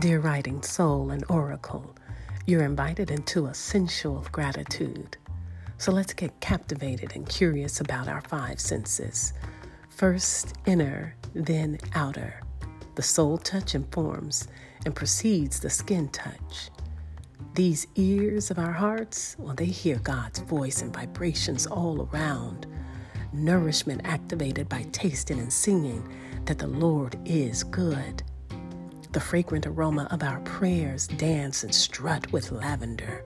Dear writing soul and oracle, you're invited into a sensual gratitude. So let's get captivated and curious about our five senses. First inner, then outer. The soul touch informs and precedes the skin touch. These ears of our hearts, well, they hear God's voice and vibrations all around. Nourishment activated by tasting and singing that the Lord is good. The fragrant aroma of our prayers dance and strut with lavender.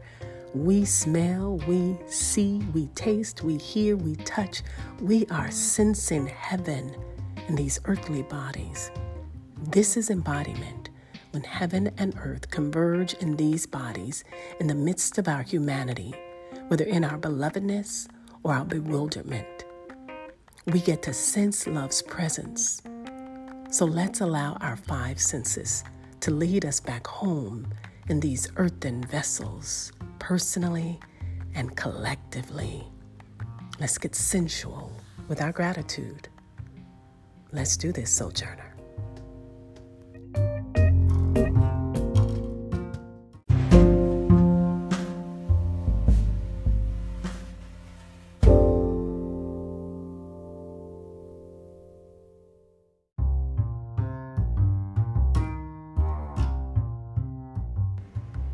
We smell, we see, we taste, we hear, we touch. We are sensing heaven in these earthly bodies. This is embodiment when heaven and earth converge in these bodies in the midst of our humanity, whether in our belovedness or our bewilderment. We get to sense love's presence so let's allow our five senses to lead us back home in these earthen vessels, personally and collectively. Let's get sensual with our gratitude. Let's do this, Sojourner.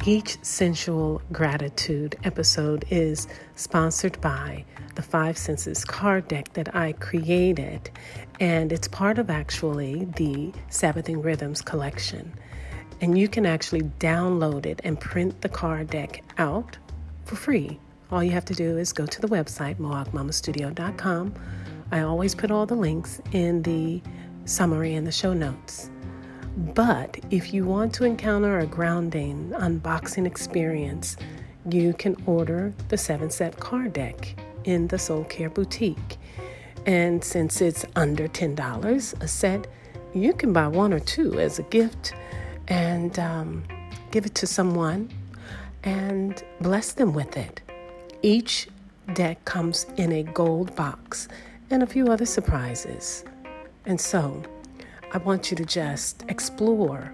Each sensual gratitude episode is sponsored by the Five Senses card deck that I created, and it's part of actually the Sabbathing Rhythms collection. And you can actually download it and print the card deck out for free. All you have to do is go to the website, mohawkmamastudio.com. I always put all the links in the summary and the show notes. But if you want to encounter a grounding unboxing experience, you can order the seven set card deck in the Soul Care Boutique. And since it's under $10 a set, you can buy one or two as a gift and um, give it to someone and bless them with it. Each deck comes in a gold box and a few other surprises. And so, I want you to just explore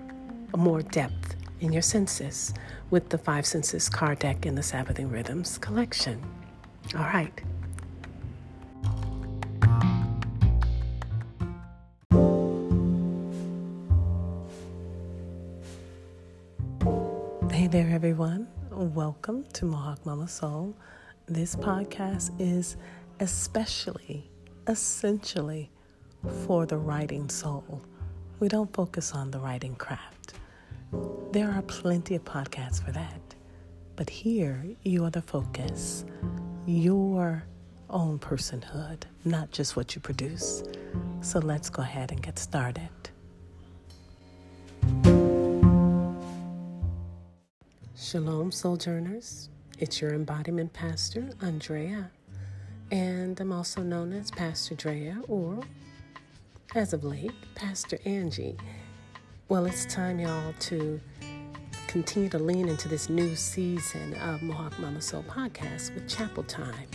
more depth in your senses with the Five Senses card deck in the Sabbathing Rhythms collection. All right. Hey there, everyone. Welcome to Mohawk Mama Soul. This podcast is especially, essentially, for the writing soul. We don't focus on the writing craft. There are plenty of podcasts for that. But here, you are the focus, your own personhood, not just what you produce. So let's go ahead and get started. Shalom, Sojourners. It's your embodiment pastor, Andrea. And I'm also known as Pastor Drea or as of late, Pastor Angie. Well, it's time, y'all, to continue to lean into this new season of Mohawk Mama Soul podcast with Chapel Time,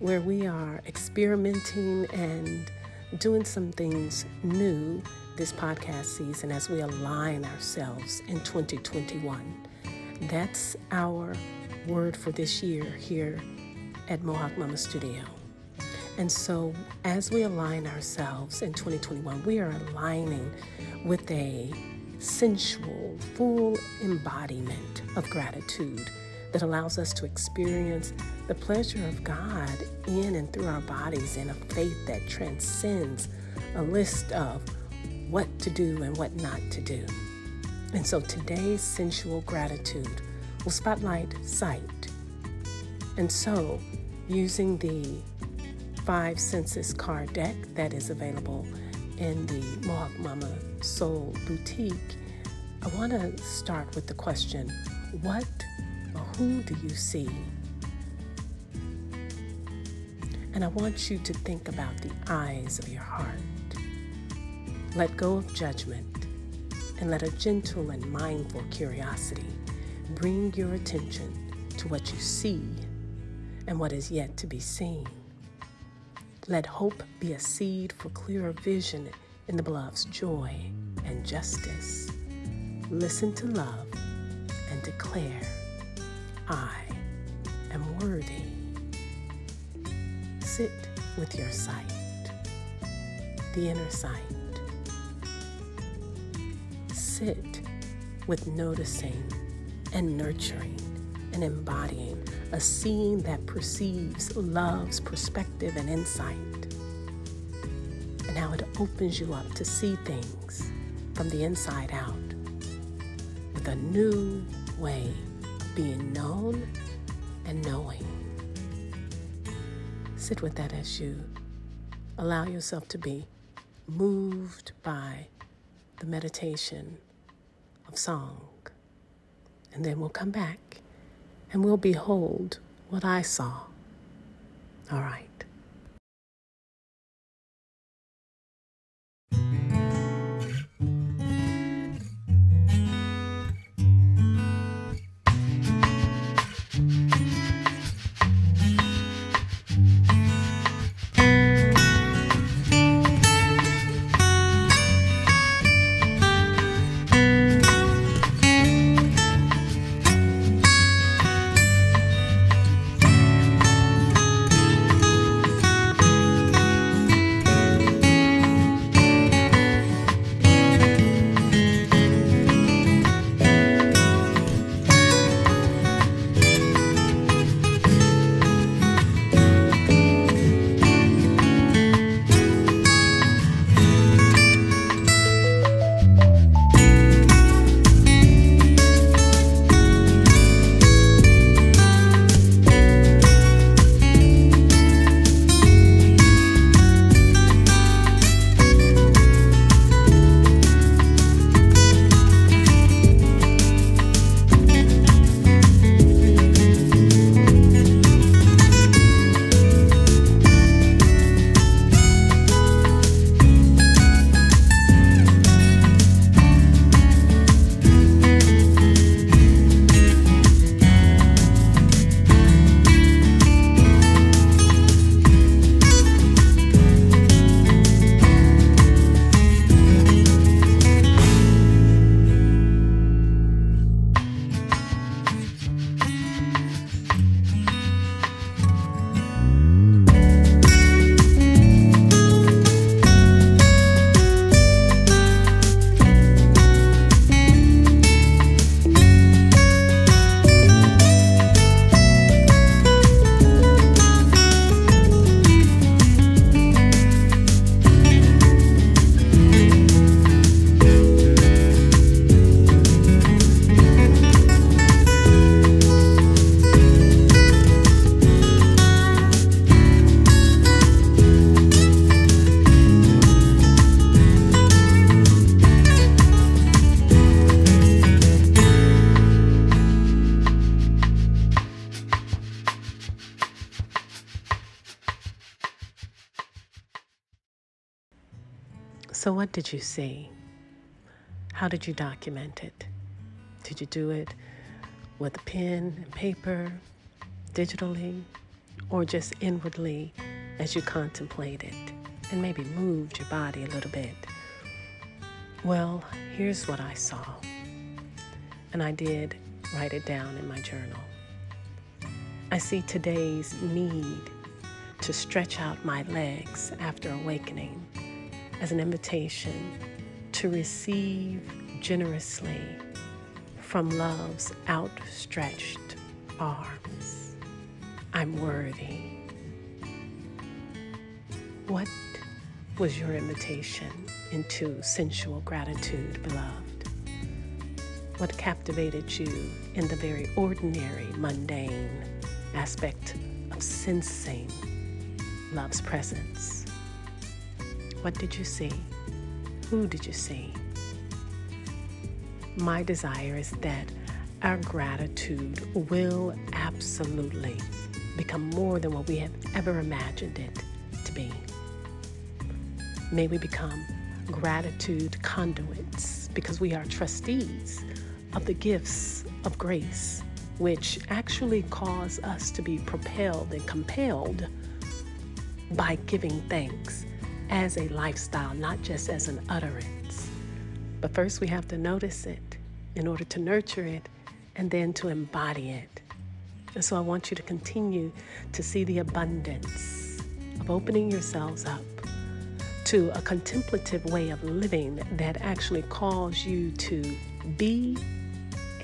where we are experimenting and doing some things new this podcast season as we align ourselves in 2021. That's our word for this year here at Mohawk Mama Studio. And so, as we align ourselves in 2021, we are aligning with a sensual, full embodiment of gratitude that allows us to experience the pleasure of God in and through our bodies in a faith that transcends a list of what to do and what not to do. And so today's sensual gratitude will spotlight sight. And so, using the five senses card deck that is available in the Mohawk Mama Soul Boutique, I want to start with the question what or who do you see? And I want you to think about the eyes of your heart. Let go of judgment and let a gentle and mindful curiosity bring your attention to what you see and what is yet to be seen. Let hope be a seed for clearer vision in the beloved's joy and justice. listen to love, and declare, I am worthy. Sit with your sight, the inner sight. Sit with noticing and nurturing and embodying a seeing that perceives love's perspective and insight, and how it opens you up to see things from the inside out with a new way of being known and knowing. Sit with that as you allow yourself to be moved by the meditation of song. And then we'll come back and we'll behold what I saw. All right. So, what did you see? How did you document it? Did you do it with a pen and paper, digitally, or just inwardly as you contemplated and maybe moved your body a little bit? Well, here's what I saw. And I did write it down in my journal. I see today's need to stretch out my legs after awakening as an invitation to receive generously from love's outstretched arms. I'm worthy. What was your invitation into sensual gratitude, beloved? What captivated you in the very ordinary, mundane aspect of sensing love's presence? What did you see? Who did you see? My desire is that our gratitude will absolutely become more than what we have ever imagined it to be. May we become gratitude conduits because we are trustees of the gifts of grace, which actually cause us to be propelled and compelled by giving thanks as a lifestyle, not just as an utterance. But first, we have to notice it in order to nurture it and then to embody it. And so I want you to continue to see the abundance of opening yourselves up to a contemplative way of living that actually calls you to be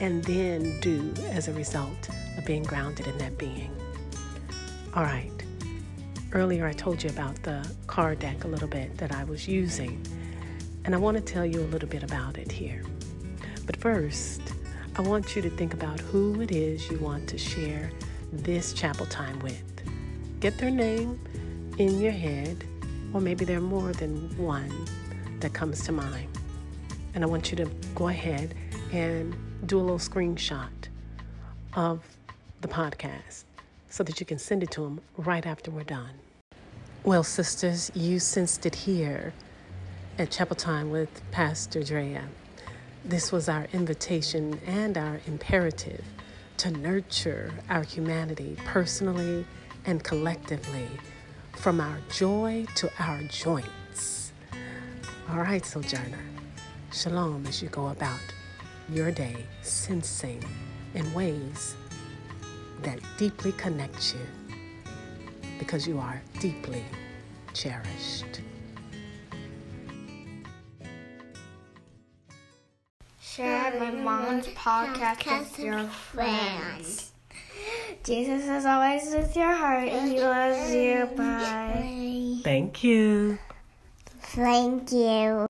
and then do as a result of being grounded in that being. All right. Earlier, I told you about the card deck a little bit that I was using, and I want to tell you a little bit about it here. But first, I want you to think about who it is you want to share this chapel time with. Get their name in your head, or maybe there are more than one that comes to mind. And I want you to go ahead and do a little screenshot of the podcast so that you can send it to them right after we're done. Well, sisters, you sensed it here at Chapel Time with Pastor Drea. This was our invitation and our imperative to nurture our humanity personally and collectively from our joy to our joints. All right, Sojourner. Shalom as you go about your day sensing in ways that deeply connect you because you are deeply cherished. Share my mom's podcast with your friends. Jesus is always with your heart and he loves you. Bye. Thank you. Thank you.